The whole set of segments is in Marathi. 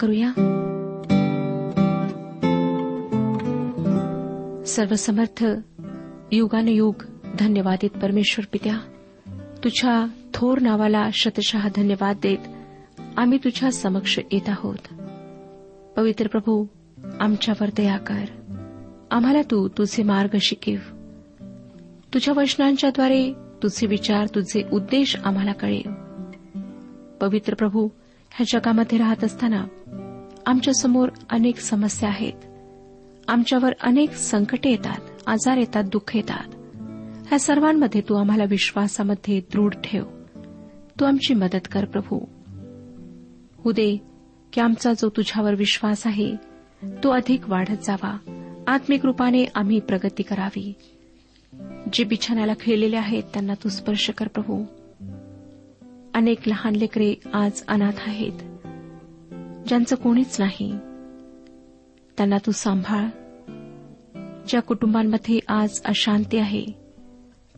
करूया? सर्वसमर्थ युगानुयुग धन्यवादित परमेश्वर पित्या तुझ्या थोर नावाला शतशः धन्यवाद देत आम्ही तुझ्या समक्ष येत आहोत. पवित्र प्रभू आमच्यावर दया कर. आम्हाला तू तुझे मार्ग शिकीव. तुझ्या वचनांच्याद्वारे तुझे विचार तुझे उद्देश आम्हाला कळेल. पवित्र प्रभू ह्या जगामध्ये राहत असताना आमच्यासमोर अनेक समस्या आहेत. आमच्यावर अनेक संकटे येतात आजार येतात दुःख येतात. ह्या सर्वांमध्ये तू आम्हाला विश्वासामध्ये दृढ ठेव. तू आमची मदत कर प्रभू. उदे की आमचा जो तुझ्यावर विश्वास आहे तो अधिक वाढत जावा. आत्मिक रूपाने आम्ही प्रगती करावी. जे बिछाण्याला खेळलेले आहेत त्यांना तू स्पर्श कर प्रभू. अनेक लहान लेकरे आज अनाथ आहेत. ज्यांचं कोणीच नाही. त्यांना तू सांभाळ. ज्या कुटुंबांमध्ये आज अशांती आहे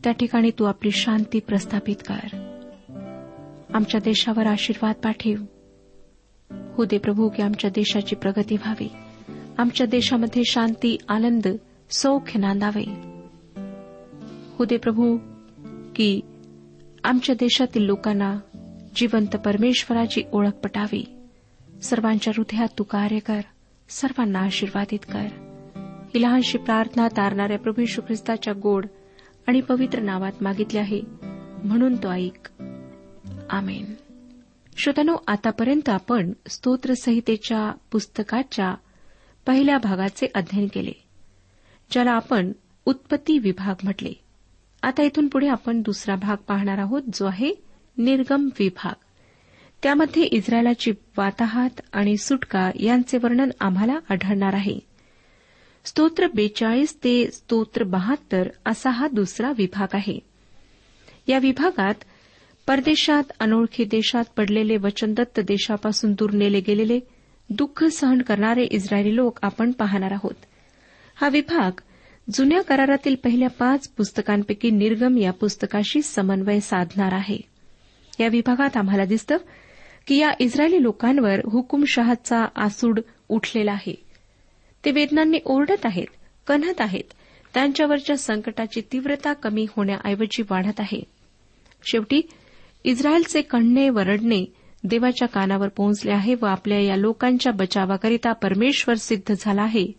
त्या ठिकाणी तू आपली शांती प्रस्थापित कर. आमच्या देशावर आशीर्वाद पाठव. हो दे प्रभू की आमच्या देशाची प्रगती व्हावी. आमच्या देशामध्ये शांती आनंद सौख्य नांदावे. हो दे प्रभू की आमच्या देशातील लोकांना जिवंत परमेश्वराची ओळख पटावी. सर्वांच्या हृदयात तू कार्य कर. सर्वांना आशीर्वादित कर. ही लहानशी प्रार्थना तारणाऱ्या प्रभू यशू ख्रिस्ताच्या गोड आणि पवित्र नावात मागितली आहे. म्हणून तो ऐक. आमेन. श्रोत्यानो आतापर्यंत आपण स्तोत्रसंहितेच्या पुस्तकाच्या पहिल्या भागाचे अध्ययन केले ज्याला आपण उत्पत्ती विभाग म्हटले. आता इथून पुढे आपण दुसरा भाग पाहणार आहोत जो आहे निर्गम विभाग. त्यामध्ये इस्रायलाची वाताहात आणि सुटका यांचे वर्णन आम्हाला आढळणार आहे. स्तोत्र बेचाळीस ते स्तोत्र बहात्तर असा हा दुसरा विभाग आहे. या विभागात परदेशात अनोळखी देशात पडलेले वचनदत्त देशापासून दूर नेले गेलेले दुःख सहन करणारे इस्रायली लोक आपण पाहणार आहोत. हा विभाग जुन्या करारातील पहिल्या पाच पुस्तकांपैकी निर्गम या पुस्तकाशी समन्वय साधणार आहे. या विभागात आम्हाला दिसतं की या इस्रायली लोकांवर हुकुमशहाचा आसूड उठलेला आहे. ते वेदनांनी ओरडत आहेत कन्हत आहेत त्यांच्यावरच्या संकटाची तीव्रता कमी होण्याऐवजी वाढत आहे. शेवटी इस्रायलचे कणणे वरडणे देवाच्या कानावर पोहोचले आहे व आपल्या या लोकांच्या बचावाकरिता परमेश्वर सिद्ध झाला आहे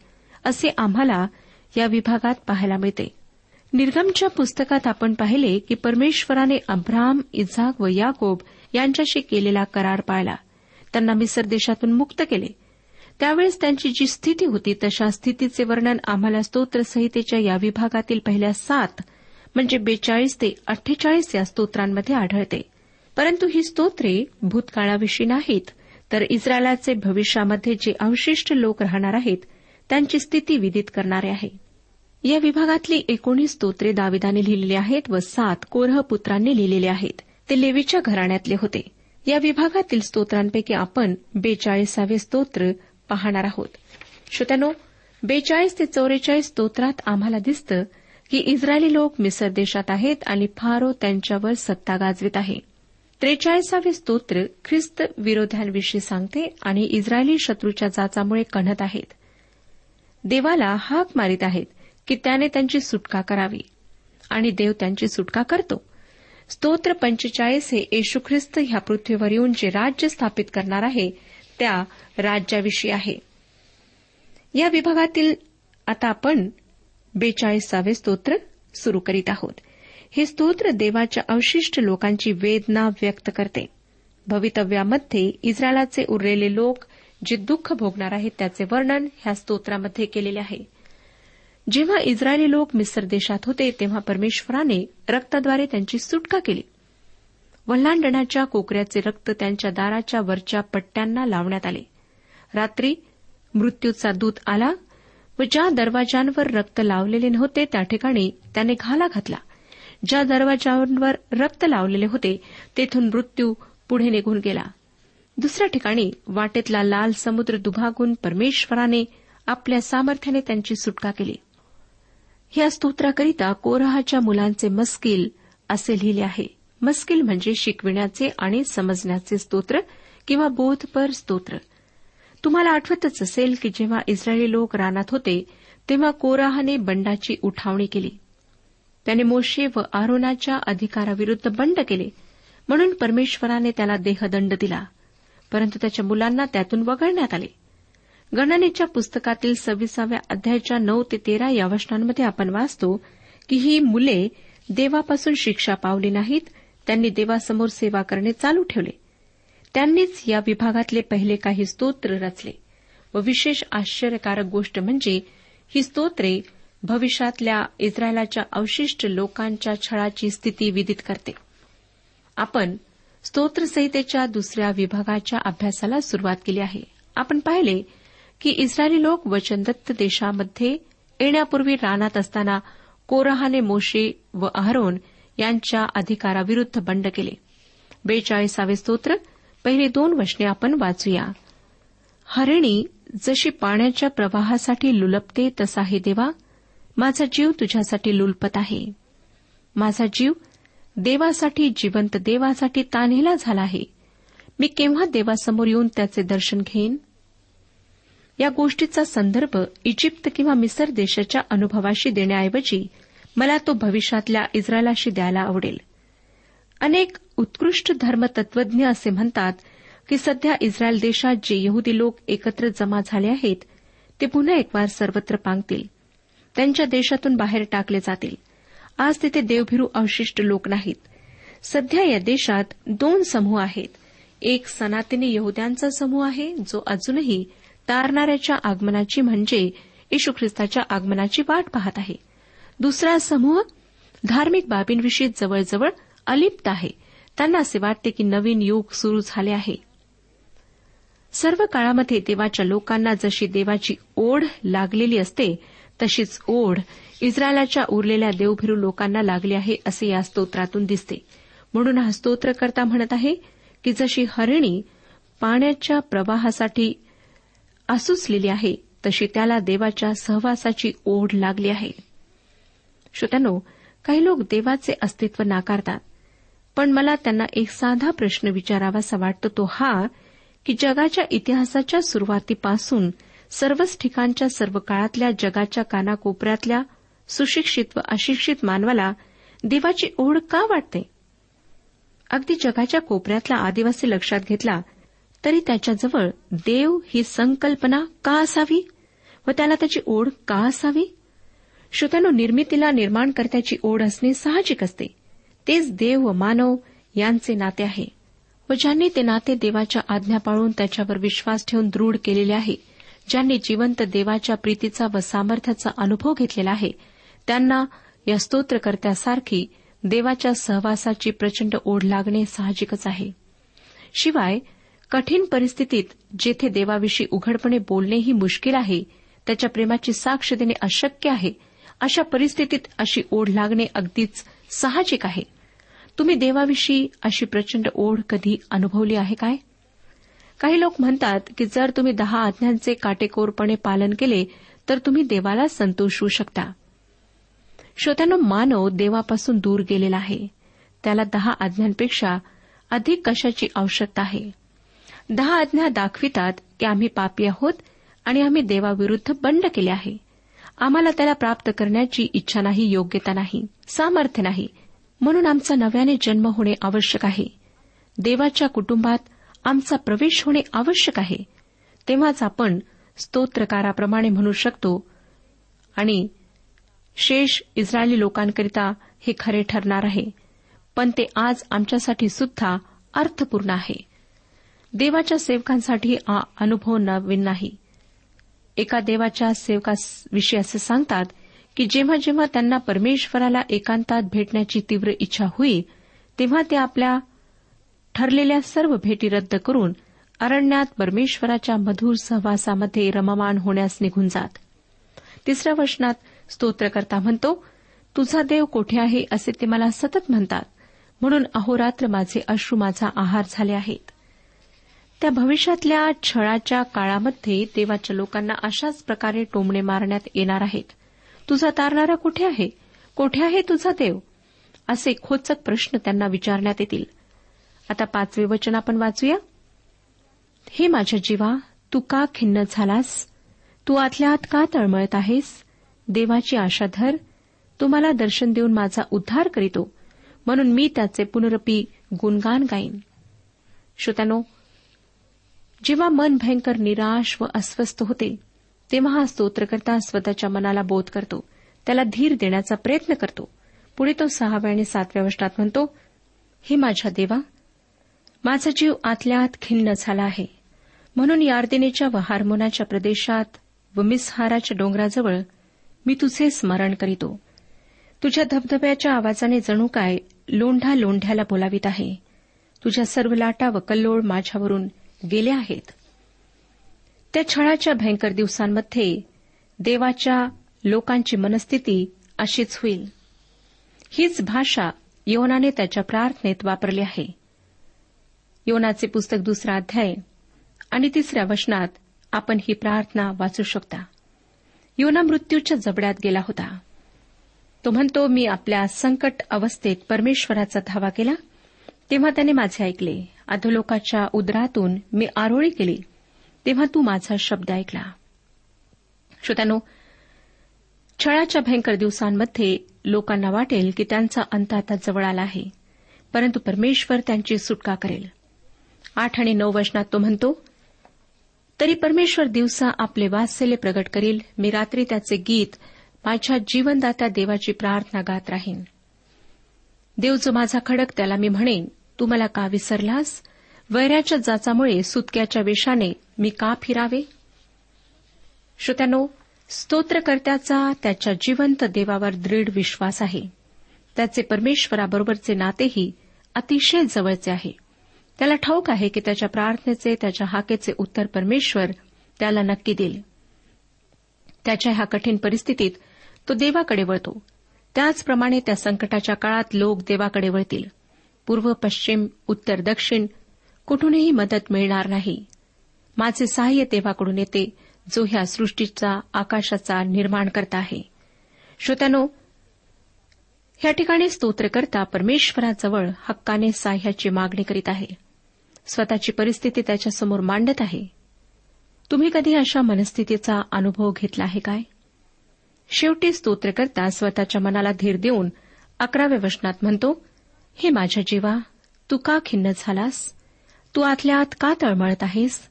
असे आम्हाला या विभागात पाहायला मिळते. निर्गमच्या पुस्तकात आपण पाहिले की परमेश्वराने अब्राम इझाक व याकोब यांच्याशी केलेला करार पाळला. त्यांना मिसर देशातून मुक्त केले. त्यावेळेस त्यांची जी स्थिती होती तशा स्थितीचे वर्णन आम्हाला स्तोत्रसंहितेच्या या विभागातील पहिल्या सात म्हणजे बेचाळीस ते अठ्ठेचाळीस या स्तोत्रांमध्ये आढळते. परंतु ही स्तोत्रे भूतकाळाविषयी नाहीत तर इस्रायलाचे भविष्यामध्ये जे अवशिष्ट लोक राहणार आहेत त्यांची स्थिती विदित करणारे आहे. या विभागातली एकोणीस स्तोत्रे दाविदाने लिहिलेली आहेत व सात कोरह पुत्रांनी लिहिलेले आहेत. ते लेवीच्या घराण्यातले होते. या विभागातील स्तोत्रांपैकी आपण बेचाळीसावे स्तोत्र पाहणार आहोत. श्रोत्यानो बेचाळीस ते चौवेचाळीस स्तोत्रात आम्हाला दिसतं की इस्रायली लोक मिसर देशात आहेत आणि फारो त्यांच्यावर सत्ता गाजवित आहे. त्रेचाळीसावे स्तोत्र ख्रिस्त विरोध्यांविषयी सांगते आणि इस्रायली शत्रूच्या जाचामुळे कणत आहेत. देवाला हाक मारित आहेत. की त्याने त्यांची सुटका करावी. आणि देव त्यांची सुटका करतो. स्तोत्र पंचेचाळीस हे येशू ख्रिस्त ह्या पृथ्वीवर येऊन जे राज्य स्थापित करणार आहे त्या राज्याविषयी आहे. या विभागातील आता आपण बेचाळीसावे स्तोत्र सुरू करीत आहोत. हे स्तोत्र देवाच्या अवशिष्ट लोकांची वेदना व्यक्त करते. भवितव्यामध्ये इस्रायलाचे उरलेले लोक जे दुःख भोगणार आहेत त्याचे वर्णन ह्या स्तोत्रामध्ये केलेले आहे. जेव्हा इस्रायली लोक मिसर देशात होते तेव्हा परमेश्वराने रक्ताद्वारे त्यांची सुटका केली. वल्हांडणाच्या कोकऱ्याचे रक्त त्यांच्या दाराच्या वरच्या पट्ट्यांना लावण्यात आले. रात्री मृत्यूचा दूत आला व ज्या दरवाजांवर रक्त लावलेले नव्हते त्या ठिकाणी त्याने घाला घातला. ज्या दरवाजांवर रक्त लावलेले होते तेथून मृत्यू पुढे निघून गेला. दुसऱ्या ठिकाणी वाटेतला लाल समुद्र दुभागून परमेश्वराने आपल्या सामर्थ्याने त्यांची सुटका केली. या स्तोत्राकरिता कोरहाच्या मुलांचे मस्किल असे लिहिले आहे. मस्किल म्हणजे शिकविण्याचे आणि समजण्याचे स्तोत्र किंवा बोधपर स्तोत्र. तुम्हाला आठवतच असेल की जेव्हा इस्रायली लोक रानात होते तेव्हा कोराहाने बंडाची उठावणी केली. त्याने मोशे व आरोनाच्या अधिकाराविरुद्ध बंड केले. म्हणून परमेश्वराने त्याला देहदंड दिला. परंतु त्याच्या मुलांना त्यातून वगळण्यात आले. गणनेच्या पुस्तकातील सव्वीसाव्या अध्यायाच्या नऊ ते तेरा या वचनांमध्ये आपण वाचतो की ही मुले देवापासून शिक्षा पावली नाहीत त्यांनी देवासमोर सेवा करणे चालू ठेवले. त्यांनीच या विभागातले पहिले काही स्तोत्र रचले. व विशेष आश्चर्यकारक गोष्ट म्हणजे ही स्तोत्रे भविष्यातल्या इस्रायलाच्या अवशिष्ट लोकांच्या छळाची स्थिती विदित करते. आपण स्तोत्रसंहितेच्या दुसऱ्या विभागाच्या अभ्यासाला सुरुवात केली आहे. आपण पाहिले की इस्रायली लोक वचनदत्त देशामध्ये येण्यापूर्वी रानात असताना कोरहाने मोशे व अहरोन यांच्या अधिकाराविरुद्ध बंड केले. बेचाळीसावे स्तोत्र पहिले दोन वचने आपण वाचूया. हरिणी जशी पाण्याच्या प्रवाहासाठी लुलपते तसा हे देवा माझा जीव तुझ्यासाठी लुलपत आहे. माझा जीव देवासाठी जिवंत देवासाठी तान्हेला झाला आहे. मी केव्हा देवासमोर येऊन त्याचे दर्शन घेईन? या गोष्टीचा संदर्भ इजिप्त किंवा मिसर देशाच्या अनुभवाशी देण्याऐवजी मला तो भविष्यातल्या इस्रायलाशी द्यायला आवडेल. अनेक उत्कृष्ट धर्मतत्वज्ञ असे म्हणतात की सध्या इस्रायल देशात जे यहुदी लोक एकत्र जमा झाले आहेत ते पुन्हा एकवार सर्वत्र पांगतील. त्यांच्या देशातून बाहेर टाकले जातील. आज तिथे देवभिरू अवशिष्ट लोक नाहीत. सध्या या देशात दोन समूह आहेत. एक सनातनी यहुद्यांचा समूह आहे जो अजूनही तारणाऱ्याच्या आगमनाची म्हणजे येशू ख्रिस्ताच्या आगमनाची वाट पाहत आहे. दुसरा समूह धार्मिक बाबींविषयी जवळजवळ अलिप्त आहे. त्यांना असे वाटते की नवीन युग सुरू झाले आहे. सर्व काळामध्ये देवाच्या लोकांना जशी देवाची ओढ लागलेली असते तशीच ओढ इस्रायलाच्या उरलेल्या देवभिरू लोकांना लागली आहे असे या स्तोत्रातून दिसते. म्हणून हा स्तोत्रकर्ता म्हणत आहे की जशी हरिणी पाण्याच्या प्रवाहासाठी आसुसलेली आहे तशी त्याला देवाच्या सहवासाची ओढ लागली आहे. श्रोत्यानो काही लोक देवाचे अस्तित्व नाकारतात पण मला त्यांना एक साधा प्रश्न विचारावासा वाटतो तो हा की जगाच्या इतिहासाच्या सुरुवातीपासून सर्वच ठिकाणच्या सर्व काळातल्या जगाच्या कानाकोपऱ्यातल्या सुशिक्षित व अशिक्षित मानवाला देवाची ओढ का वाटते? अगदी जगाच्या कोपऱ्यातला आदिवासी लक्षात घेतला तरी त्याच्याजवळ देव ही संकल्पना का असावी? व त्याला त्याची ओढ का असावी? श्रोत्यानो निर्मितीला निर्माणकर्त्याची ओढ असणे साहजिक असते. तेच देव व मानव यांचे नाते आहे. व ज्यांनी ते नाते देवाच्या आज्ञा पाळून त्याच्यावर विश्वास ठेवून दृढ केलेले आहे ज्यांनी जिवंत देवाच्या प्रीतीचा व सामर्थ्याचा अनुभव घेतलेला आहे त्यांना या स्तोत्रकर्त्यासारखी देवाच्या सहवासाची प्रचंड ओढ लागणे साहजिकच आहे. शिवाय कठीण परिस्थितीत जेथे देवाविषयी उघडपणे बोलणेही मुश्किल आहे त्याच्या प्रेमाची साक्ष देणे अशक्य आहे अशा परिस्थितीत अशी ओढ लागणे अगदीच साहजिक आहे. तुम्ही देवाविषयी अशी प्रचंड ओढ कधी अनुभवली आहे काय? काही लोक म्हणतात की जर तुम्ही दहा आज्ञांचे काटेकोरपणे पालन केले तर तुम्ही देवाला संतोषवू शकता. श्रोत्यानं मानव देवापासून दूर गेलेला आहे. त्याला दहा आज्ञांपेक्षा अधिक कशाची आवश्यकता आहे? दहा आज्ञा दाखवितात की आम्ही पापी आहोत आणि आम्ही देवाविरुद्ध बंड केले आहे. आम्हाला त्याला प्राप्त करण्याची इच्छा नाही योग्यता नाही सामर्थ्य नाही. म्हणून आमचा नव्याने जन्म होणे आवश्यक आहे. देवाच्या कुटुंबात आमचा प्रवेश होणे आवश्यक आहे. तेव्हाच आपण स्तोत्रकाराप्रमाणे म्हणू शकतो आणि शेष इस्रायली लोकांकरिता हे खरे ठरणार आहे पण ते आज आमच्यासाठी सुद्धा अर्थपूर्ण आहे. देवाच्या सेवकांसाठी हा अनुभव नवीन नाही. एका देवाच्या सेवकाविषयी असे सांगतात की जेव्हा जेव्हा त्यांना परमेश्वराला एकांतात भेटण्याची तीव्र इच्छा होई तेव्हा ते आपल्या ठरलेल्या सर्व भेटी रद्द करून अरण्यात परमेश्वराच्या मधुर सहवासामध्ये रममान होण्यास निघून जात. तिसऱ्या वचनात स्तोत्रकर्ता म्हणतो तुझा देव कोठे आहे असे ते मला सतत म्हणतात. म्हणून अहोरात्र माझे अश्रू माझा आहार झाले आहेत. त्या भविष्यातल्या छळाच्या काळामध्ये देवाच्या लोकांना अशाच प्रकारे टोमणे मारण्यात येणार आहेत. तुझा तारणारा कुठे आहे? कोठे आहे तुझा देव? असे खोचक प्रश्न त्यांना विचारण्यात येतील. आता पाचवे वचन आपण वाचूया. हे माझ्या जीवा तू का खिन्न झालास? तू आतल्या आत का तळमळत आहेस? देवाची आशा धर. तुम्हाला मला दर्शन देऊन माझा उद्धार करीतो. म्हणून मी त्याचे पुनरपी गुणगान गाईन. श्रोत्यानो जेव्हा मन भयंकर निराश व अस्वस्थ होते तेव्हा हा स्तोत्रकर्ता स्वतःच्या मनाला बोध करतो त्याला धीर देण्याचा प्रयत्न करतो. पुढे तो सहाव्या आणि सातव्या वर्षात म्हणतो हे माझ्या देवा माझा जीव आतल्या आत खिन्न झाला आहे. म्हणून यार्दिनेच्या व हार्मोनाच्या प्रदेशात व मिसहाराच्या डोंगराजवळ मी तुझे स्मरण करीतो. तुझ्या धबधब्याच्या आवाजाने जणू काय लोंढा लोंढ्याला बोलावित आहे. तुझ्या सर्व लाटा व कल्लोळ माझ्यावरून गेले आहेत. त्या छळाच्या भयंकर दिवसांमध्ये देवाच्या लोकांची मनस्थिती अशीच होईल. हीच भाषा योनाने त्याच्या प्रार्थनेत वापरली आहे. योनाचे पुस्तक दुसरा अध्याय आणि तिसऱ्या वचनात आपण ही प्रार्थना वाचू शकता. योना मृत्यूच्या जबड्यात गेला होता. तो म्हणतो मी आपल्या संकट अवस्थेत परमेश्वराचा धावा केला तेव्हा त्याने माझे ऐकले. अधोलोकाच्या उदरातून मी आरोळी केली तेव्हा तू माझा शब्द ऐकला. श्रोत्यानो छळाच्या भयंकर दिवसांमध्ये लोकांना वाटेल की त्यांचा अंत आता जवळ आला आहे परंतु परमेश्वर त्यांची सुटका करेल. आठ आणि नऊ वचनात तो म्हणतो तरी परमेश्वर दिवसा आपले वात्सल्य प्रगट करील मी रात्री त्याचे गीत माझ्या जीवनदात्या देवाची प्रार्थना गात राहीन. देव जो माझा खडक त्याला मी म्हणेन तू मला का विसरलास? वैराच्या जाचामुळे सुतक्याच्या वेशाने मी का फिरावे? श्रोत्यानो स्तोत्रकर्त्याचा त्याच्या जिवंत देवावर दृढ विश्वास आहे. त्याचे परमेश्वराबरोबरचे नातेही अतिशय जवळचे आहे. त्याला ठाऊक आहे की त्याच्या प्रार्थनेचे त्याच्या हाकेचे उत्तर परमेश्वर त्याला नक्की देईल. त्याच्या ह्या कठीण परिस्थितीत तो देवाकडे वळतो. त्याचप्रमाणे त्या संकटाच्या काळात लोक देवाकडे वळतील. पूर्व पश्चिम उत्तर दक्षिण कुठूनही मदत मिळणार नाही. माझे सहाय्य देवाकडून येते जो ह्या सृष्टीचा आकाशाचा निर्माण करता आहे. श्रोत्यानो या ठिकाणी स्तोत्रकर्ता परमेश्वराजवळ हक्काने साह्याची मागणी करीत आहे. स्वतःची परिस्थिती त्याच्यासमोर मांडत आहे. तुम्ही कधी अशा मनस्थितीचा अनुभव घेतला आहे काय? शेवटी स्तोत्रकर्ता स्वतःच्या मनाला धीर देऊन अकराव्या वचनात म्हणतो हे माझ्या जीवा तू का खिन्न झालास? तू आतल्या आत का तळमळत आहेस?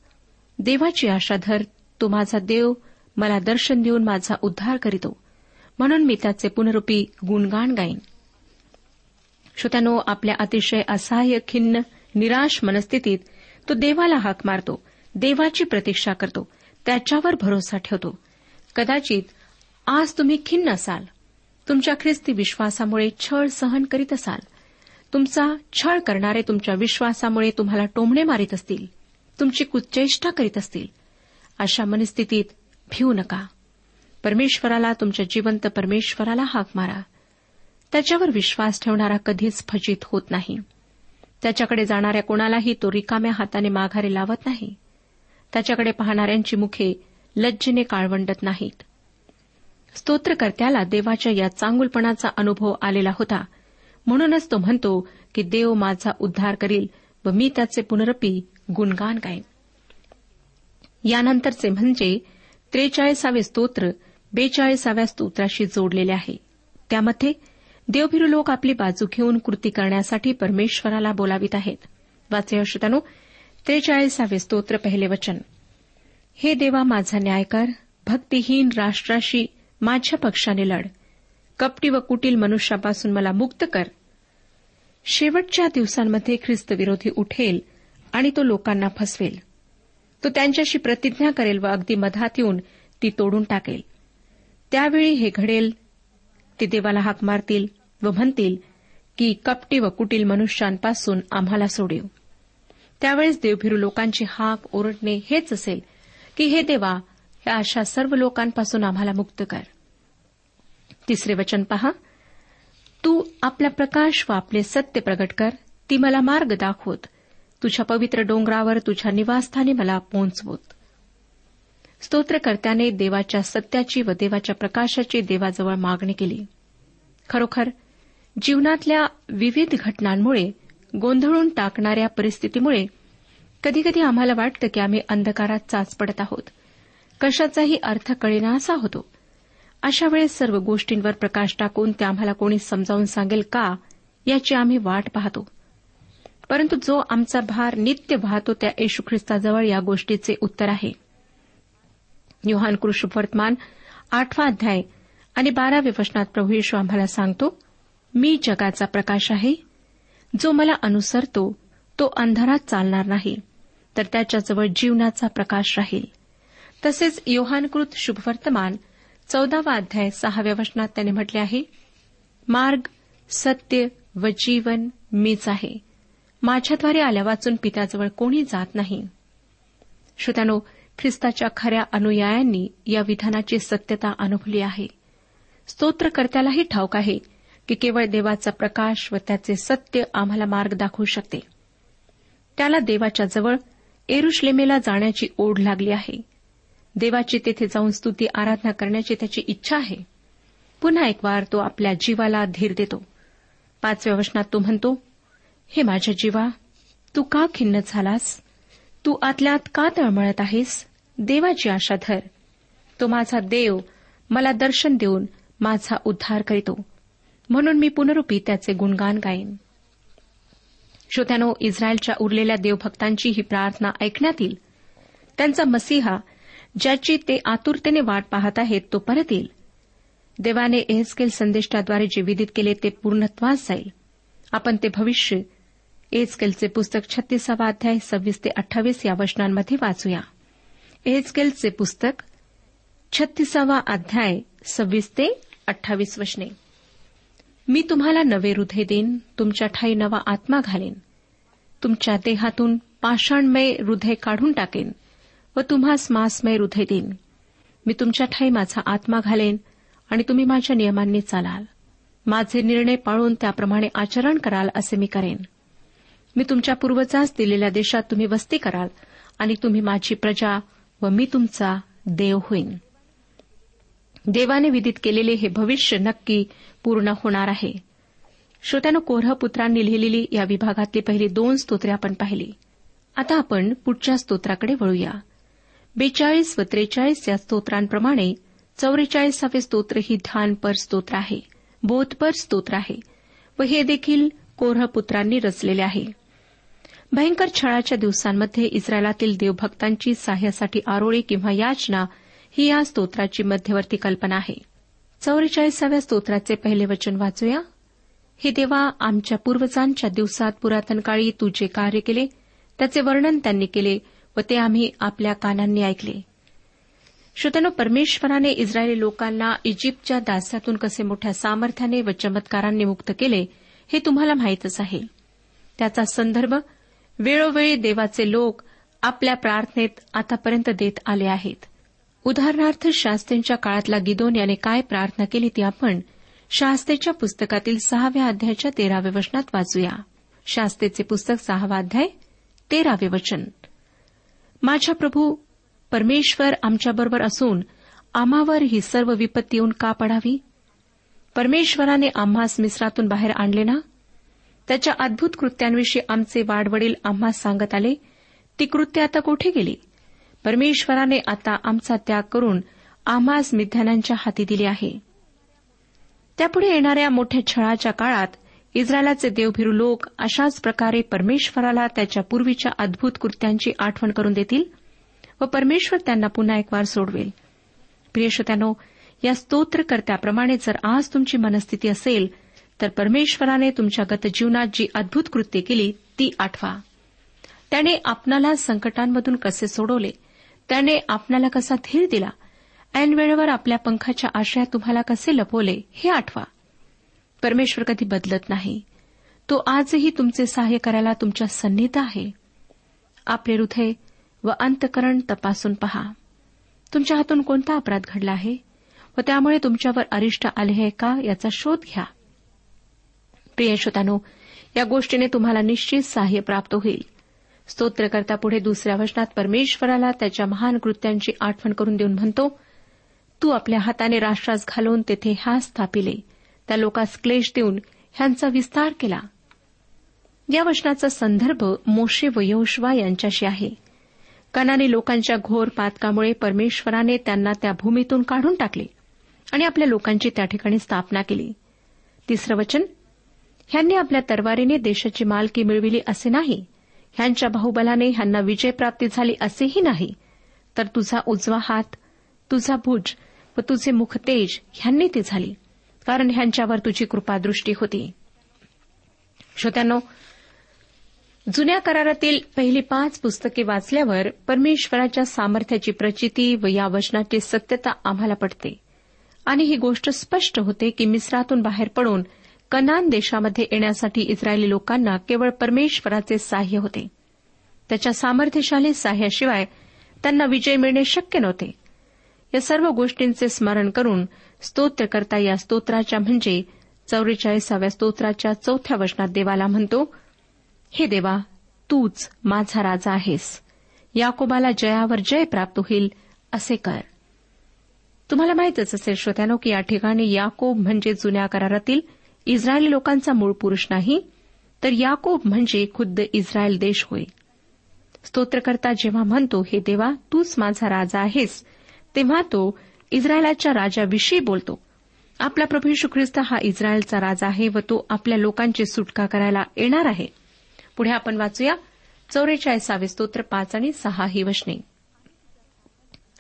देवाची आशा धर तो माझा देव मला दर्शन देऊन माझा उद्धार करीतो. म्हणून मी त्याचे पुनरुपी गुणगान गाईन. श्रोत्यानो आपल्या अतिशय असहाय्य खिन्न निराश मनस्थितीत तो देवाला हाक मारतो देवाची प्रतीक्षा करतो त्याच्यावर भरोसा ठेवतो. कदाचित आज तुम्ही खिन्न असाल. तुमच्या ख्रिस्ती विश्वासामुळे छळ सहन करीत असाल. तुमचा छळ करणारे तुमच्या विश्वासामुळे तुम्हाला टोमणे मारित असतील. तुमची कुच्चेष्टा करीत असतील. अशा मनस्थितीत भिवू नका. परमेश्वराला तुमच्या जिवंत परमेश्वराला हाक मारा. त्याच्यावर विश्वास ठेवणारा कधीच फजित होत नाही. त्याच्याकडे जाणाऱ्या कोणालाही तो रिकाम्या हाताने माघारे लावत नाही. त्याच्याकडे पाहणाऱ्यांची मुखे लज्जेने काळवंडत नाहीत. स्तोत्रकर्त्याला देवाच्या या चांगुलपणाचा अनुभव आलेला होता. म्हणूनच तो म्हणतो की देव माझा उद्धार करील व मी त्याचे पुनरपी गुणगान गाईन. यानंतरचे म्हणजे त्रेचाळीसावे स्तोत्र बेचाळीसाव्या स्तोत्राशी जोडलेले आहे. त्यामध्ये देवभिरू लोक आपली बाजू घेऊन कृती करण्यासाठी परमेश्वराला बोलावित आहेत. वाचे श्रोतानो त्रेचाळीसावे स्तोत्र पहिले वचन. हे देवा माझा न्याय कर भक्तिहीन राष्ट्राशी माझ्या पक्षाने लढ. कपटी व कुटील मनुष्यापासून मला मुक्त कर. शेवटच्या दिवसांमध्ये ख्रिस्तविरोधी उठेल आणि तो लोकांना फसवेल. तो त्यांच्याशी प्रतिज्ञा करेल व अगदी मधात येऊन ती तोडून टाकेल. त्यावेळी हे घडेल. ते देवाला हाक मारतील व म्हणतील की कपटी व कुटील मनुष्यांपासून आम्हाला सोडेव. त्यावेळेस देवभिरू लोकांची हाक ओरडणे हेच असेल की हे देवा या अशा सर्व लोकांपासून आम्हाला मुक्त कर. तिसरे वचन पहा. तू आपला प्रकाश व आपले सत्य प्रगट कर. ती मला मार्ग दाखवत. तुझ्या पवित्र डोंगरावर तुझ्या निवासस्थानी मला पोहोचवत. स्तोत्रकर्त्याने देवाच्या सत्याची व देवाच्या प्रकाशाची देवाजवळ मागणी केली. खरोखर जीवनातल्या विविध घटनांमुळे गोंधळून टाकणाऱ्या परिस्थितीमुळे कधीकधी आम्हाला वाटतं की आम्ही अंधकारात चाच पडत आहोत. कशाचाही अर्थ कळेनासा होतो. अशा वेळेस सर्व गोष्टींवर प्रकाश टाकून ते आम्हाला कोणी समजावून सांगेल का याची आम्ही वाट पाहतो. परंतु जो आमचा भार नित्य वाहतो त्या येशू ख्रिस्ताजवळ या गोष्टीचे उत्तर आहे. योहान कृष्ण वर्तमान आठवा अध्याय आणि बाराव्या वचनात प्रभू येशू आम्हाला सांगतो मी जगाचा प्रकाश आहे. जो मला अनुसरतो तो अंधारात चालणार नाही तर त्याच्याजवळ जीवनाचा प्रकाश राहील. तसेच योहानकृत शुभवर्तमान चौदावा अध्याय सहाव्या वचनात त्याने म्हटले आहे मार्ग सत्य व जीवन मीच आहे. माझ्याद्वारे आल्या वाचून पित्याजवळ कोणी जात नाही. श्रोत्यानो ख्रिस्ताच्या खऱ्या अनुयायांनी या विधानाची सत्यता अनुभवली आहे. स्तोत्रकर्त्यालाही ठाऊक आहे की केवळ देवाचा प्रकाश व त्याचे सत्य आम्हाला मार्ग दाखवू शकते. त्याला देवाच्या जवळ एरुश्लेमेला जाण्याची ओढ लागली आहे. देवाची तेथे जाऊन स्तुती आराधना करण्याची त्याची इच्छा आहे. पुन्हा एक वार तो आपल्या जीवाला धीर देतो. पाचव्या वचनात तो म्हणतो हे माझ्या जीवा तू का खिन्न झालास? तू आतल्यात का तळमळत आहेस? देवाची आशा धर. तो माझा देव मला दर्शन देऊन माझा उद्धार करीतो. म्हणून मी पुनरुपी त्याचे गुणगान गाईन. श्रोत्यानो इस्रायलच्या उरलेल्या देवभक्तांची ही प्रार्थना ऐकण्यात येईल त्यांचा मसीहा ज्याची ते आतुरतेने वाट पाहत आहेत तो परत येईल. देवाने एहस्केल संदेष्टाद्वारे जे विदित केले ते पूर्णत्वास जाईल. आपण ते भविष्य एहस्केलचे पुस्तक छत्तीसावा अध्याय सव्वीस ते अठ्ठावीस या वचनांमध्ये वाचूया. एहस्केलचे पुस्तक छत्तीसावा अध्याय सव्वीस ते अठ्ठावीस वचने. मी तुम्हाला नवे हृदय देईन तुमच्या ठाई नवा आत्मा घालेन. तुमच्या देहातून पाषाणमय हृदय काढून टाकेन. व तुम्हास मासमय हृदय देईन. मी तुमच्या ठाई माझा आत्मा घालेन आणि तुम्ही माझ्या नियमांनी चालाल. माझे निर्णय पाळून त्याप्रमाणे आचरण कराल असे मी करेन. मी तुमच्या पूर्वजास दिलेल्या देशात तुम्ही वस्ती कराल आणि तुम्ही माझी प्रजा व मी तुमचा देव होईन. देवाने विदित केलेले हे भविष्य नक्की पूर्ण होणार आहे. श्रोत्यानं कोरह पुत्रांनी लिहिलेली या विभागातली पहिली दोन स्तोत्रे आपण पाहिली. आता आपण पुढच्या स्तोत्राकडे वळूया. बेचाळीस व त्रेचाळीस या स्तोत्रांप्रमाणे चौवेचाळीसावे स्तोत्र ही ध्यानपर स्तोत्र आहे बोधपर स्तोत्र आहे व हे देखील कोरह पुत्रांनी रचलेले आहे. भयंकर छळाच्या दिवसांमध्ये इस्रायलातील देवभक्तांची सहाय्यासाठी आरोळी किंवा याचना ही या स्तोत्राची मध्यवर्ती कल्पना आहे. चौवेचाळीसाव्या स्तोत्राचे पहिले वचन वाचूया. हे देवा आमच्या पूर्वजांच्या दिवसात पुरातन काळी तू जे कार्य केले त्याचे वर्णन त्यांनी केले व ते आम्ही आपल्या कानांनी ऐकले. श्रोतनो परमेश्वराने इस्रायली लोकांना इजिप्तच्या दास्यातून कसे मोठ्या सामर्थ्याने व चमत्कारांनी मुक्त केले हे तुम्हाला माहीतच आहे. त्याचा संदर्भ वेळोवेळी देवाचे लोक आपल्या प्रार्थनेत आतापर्यंत देत आले आहेत. उदाहरणार्थ शास्त्रींच्या काळातला गिदोन याने काय प्रार्थना केली ती आपण शास्त्रेच्या पुस्तकातील सहाव्या अध्यायाच्या तेराव्या वचनात वाचूया. शास्त्रेचे पुस्तक सहावा अध्याय तेरावे वचन. माझ्या प्रभू परमेश्वर आमच्याबरोबर असून आम्हावर ही सर्व विपत्ती येऊन का पडावी? परमेश्वराने आम्हास मिस्रातून बाहेर आणले ना? त्याच्या अद्भुत कृत्यांविषयी आमचे वाडवडील आम्हास सांगत आले ती कृत्य आता कोठे गेली? परमेश्वराने आता आमचा त्याग करून आम्हास मिध्यानांच्या हाती दिली आहे. त्यापुढे येणाऱ्या मोठ्या छळाच्या काळात इस्रायलाचे देवभिरू लोक अशाच प्रकारे परमेश्वराला त्याच्या पूर्वीच्या अद्भुत कृत्यांची आठवण करून देतील व परमेश्वर त्यांना पुन्हा एक वार सोडवेल प्रियश्रोत्यानो या स्तोत्रकर्त्याप्रमाणे जर आज तुमची मनस्थिती असेल तर परमेश्वराने तुमच्या गतजीवनात जी अद्भुत कृत्य केली ती आठवा. त्याने आपणाला संकटांमधून कसे सोडवले? त्याने आपणाला कसा धीर दिला? ऐन वेळेवर आपल्या पंखाच्या आश्रयात तुम्हाला कसे लपवले? हे आठवा. परमेश्वर कधी बदलत नाही. तो आजही तुमचे सहाय्य करायला तुमच्या सन्नीत आहे. आपले हृदय व अंतकरण तपासून पहा. तुमच्या हातून कोणता अपराध घडला आहे? व त्यामुळे तुमच्यावर अरिष्ट आले आहे का याचा शोध घ्या. प्रिय श्रोतानो या गोष्टीने तुम्हाला निश्चित सहाय्य प्राप्त होईल. स्तोत्रकर्ता पुढे दुसऱ्या वचनात परमेश्वराला त्याच्या महान कृत्यांची आठवण करून देऊन म्हणतो तू आपल्या हाताने राष्ट्रास घालून तेथे हा स्थापिले त्या लोकास क्लेश देऊन ह्यांचा विस्तार केला. या वचनाचा संदर्भ मोशे व यहोशवा यांच्याशी आहे. कनानी लोकांच्या घोर पातकामुळे परमेश्वराने त्यांना त्या भूमीतून काढून टाकले आणि आपल्या लोकांची त्या ठिकाणी स्थापना केली. तिसरं वचन ह्यांनी आपल्या तरवारीने देशाची मालकी मिळविली असे नाही. ह्यांच्या बाहुबलाने ह्यांना विजयप्राप्ती झाली असेही नाही. तर तुझा उजवा हात तुझा भुज व तुझे मुखतेज ह्यांनी ती झाली. कारण ह्यांच्यावर तुझी कृपादृष्टी होती. श्रोत्यानो जुन्या करारातील पहिली पाच पुस्तके वाचल्यावर परमेश्वराच्या सामर्थ्याची प्रचिती व या वचनाची सत्यता आम्हाला पडते आणि ही गोष्ट स्पष्ट होते की मिस्रातून बाहेर पडून कनान देशामध्ये येण्यासाठी इस्रायली लोकांना केवळ परमेश्वराचे सहाय्य होते. त्याच्या सामर्थ्यशाली सहाय्याशिवाय त्यांना विजय मिळणे शक्य नव्हते. या सर्व गोष्टींचे स्मरण करून स्तोत्रकर्ता या स्तोत्राच्या म्हणजे चौवेचाळीसाव्या स्तोत्राच्या चौथ्या वचनात देवाला म्हणतो हे देवा तूच माझा राजा आहेस. याकोबाला जयावर जय प्राप्त होईल असे कर. तुम्हाला माहितच असेल श्रोत्यानो की या ठिकाणी याकोब म्हणजे जुन्या करारातील इस्रायली लोकांचा मूळ पुरुष नाही तर याकोब म्हणजे खुद्द इस्रायल देश होय. स्तोत्रकर्ता जेव्हा म्हणतो हे देवा तूच माझा राजा आहेस तेव्हा तो इस्रायलाच्या राजाविषयी बोलतो. आपला प्रभू यशू ख्रिस्त हा इस्रायलचा राजा आहे व तो आपल्या लोकांची सुटका करायला येणार आहे. पुढे आपण वाचूया. चौवेचाळीसावे स्तोत्र पाच आणि सहा ही वचने.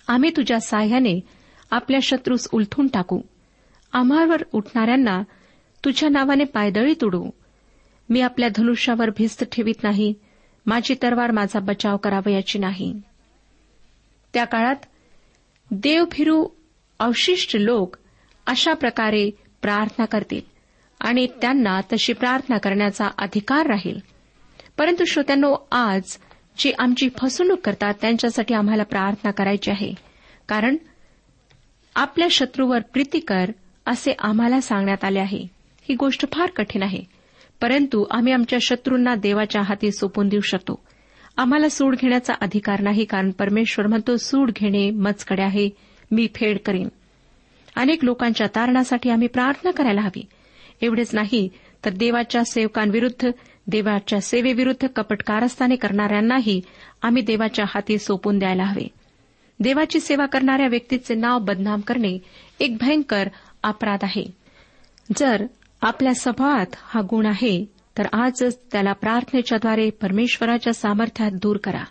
आम्ही तुझ्या साह्याने आपल्या शत्रूस उलथून टाकू. आम्हावर उठणाऱ्यांना तुझ्या नावाने पायदळी तुडू. मी आपल्या धनुष्यावर भिस्त ठेवीत नाही. माझी तरवार माझा बचाव करावयाची नाही. त्या काळात देवभिरू अवशिष्ट लोक अशा प्रकारे प्रार्थना करतील आणि त्यांना तशी प्रार्थना करण्याचा अधिकार राहील. परंतु श्रोत्यांनो आज जे आमची फसवणूक करतात त्यांच्यासाठी आम्हाला प्रार्थना करायची आहे. कारण आपल्या शत्रूवर प्रीती कर असे आम्हाला सांगण्यात आले आहे. ही गोष्ट फार कठीण आहे. परंतु आम्ही आमच्या शत्रूंना देवाच्या हाती सोपून देऊ शकतो. आम्हाला सूड घेण्याचा अधिकार नाही कारण परमेश्वर म्हणतो सूड घेणे मजकडे आहे. मी फेड करीन. अनेक लोकांच्या तारणासाठी आम्ही प्रार्थना करायला हवी. एवढेच नाही तर देवाच्या सेवकांविरुद्ध देवाच्या सेवेविरुद्ध कपट कारस्थाने करणाऱ्यांनाही आम्ही देवाच्या हाती सोपून द्यायला हवे. देवाची सेवा करणाऱ्या व्यक्तीचे नाव बदनाम करणे एक भयंकर अपराध आहे. जर आपल्या स्वभावात हा गुण आहे तर आजच त्याला प्रार्थनेच्याद्वारे परमेश्वराच्या सामर्थ्यात दूर करा.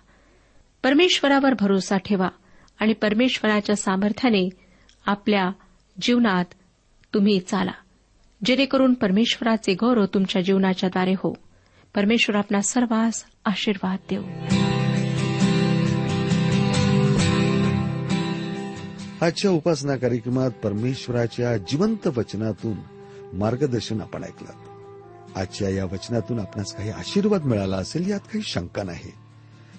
परमेश्वरावर भरोसा ठेवा. आणि परमेश्वराच्या सामर्थ्याने आपल्या जीवनात तुम्ही चाला. जेणेकरून परमेश्वराचे गौरव तुमच्या जीवनाच्याद्वारे हो. परमेश्वर आपला सर्वांस आशीर्वाद देऊ. आजच्या उपासना कार्यक्रमात परमेश्वराच्या जिवंत वचनातून मार्गदर्शन आपण ऐकलं. आजच्या या वचनातून आपणास काही आशीर्वाद मिळाला असेल यात काही शंका नाही.